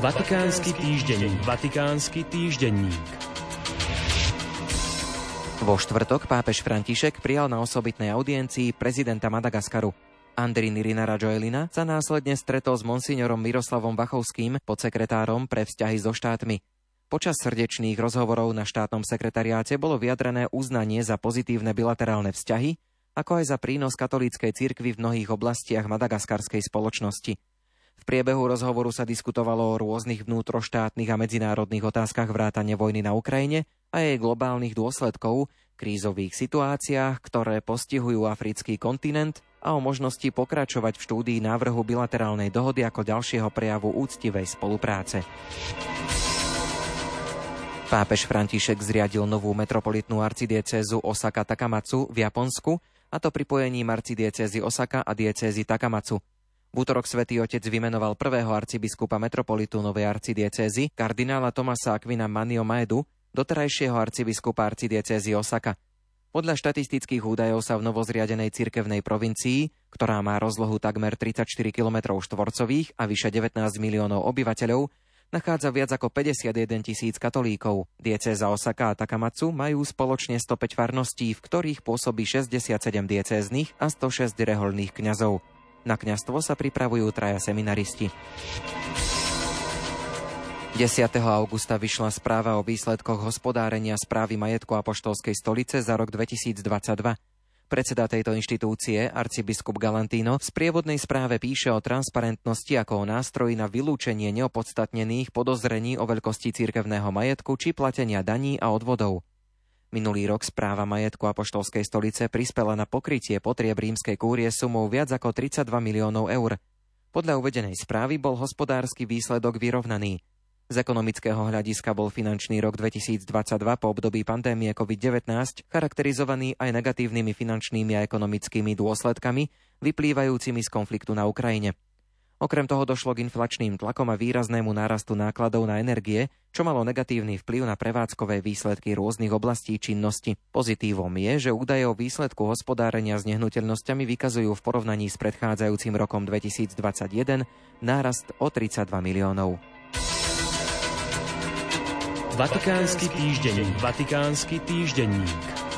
Vatikánsky týždenník. Vatikánsky týždenník. Vo štvrtok pápež František prijal na osobitnej audiencii prezidenta Madagaskaru. Andrin Rinara Joelina sa následne stretol s monsignorom Miroslavom Vachovským, podsekretárom pre vzťahy so štátmi. Počas srdečných rozhovorov na štátnom sekretariáte bolo vyjadrené uznanie za pozitívne bilaterálne vzťahy, ako aj za prínos katolíckej cirkvi v mnohých oblastiach madagaskarskej spoločnosti. Priebehu rozhovoru sa diskutovalo o rôznych vnútroštátnych a medzinárodných otázkach vrátane vojny na Ukrajine a jej globálnych dôsledkov, krízových situáciách, ktoré postihujú africký kontinent a o možnosti pokračovať v štúdii návrhu bilaterálnej dohody ako ďalšieho prejavu úctivej spolupráce. Pápež František zriadil novú metropolitnú arcidiecezu Osaka Takamatsu v Japonsku, a to pripojením arcidiecezy Osaka a diecézy Takamatsu. V útorok svätý Otec vymenoval prvého arcibiskupa metropolitu Novej arcidiecézy, kardinála Tomasa Aquina Manio Maedu, doterajšieho arcibiskupa arcidiecézy Osaka. Podľa štatistických údajov sa v novozriadenej cirkevnej provincii, ktorá má rozlohu takmer 34 km štvorcových a vyše 19 miliónov obyvateľov, nachádza viac ako 51 tisíc katolíkov. Diecéza Osaka a Takamatsu majú spoločne 105 farností, v ktorých pôsobí 67 diecéznych a 106 reholných kňazov. Na kňastvo sa pripravujú traja seminaristi. 10. augusta vyšla správa o výsledkoch hospodárenia správy majetku Apoštolskej stolice za rok 2022. Predseda tejto inštitúcie, arcibiskup Galantino, v sprievodnej správe píše o transparentnosti ako o nástroji na vylúčenie neopodstatnených podozrení o veľkosti cirkevného majetku či platenia daní a odvodov. Minulý rok správa majetku Apoštolskej stolice prispela na pokrytie potrieb rímskej kúrie sumou viac ako 32 miliónov eur. Podľa uvedenej správy bol hospodársky výsledok vyrovnaný. Z ekonomického hľadiska bol finančný rok 2022 po období pandémie COVID-19 charakterizovaný aj negatívnymi finančnými a ekonomickými dôsledkami vyplývajúcimi z konfliktu na Ukrajine. Okrem toho došlo k inflačným tlakom a výraznému nárastu nákladov na energie, čo malo negatívny vplyv na prevádzkové výsledky rôznych oblastí činnosti. Pozitívom je, že údaje o výsledku hospodárenia s nehnuteľnosťami vykazujú v porovnaní s predchádzajúcim rokom 2021 nárast o 32 miliónov. Vatikánsky týždenník. Vatikánsky týždenník.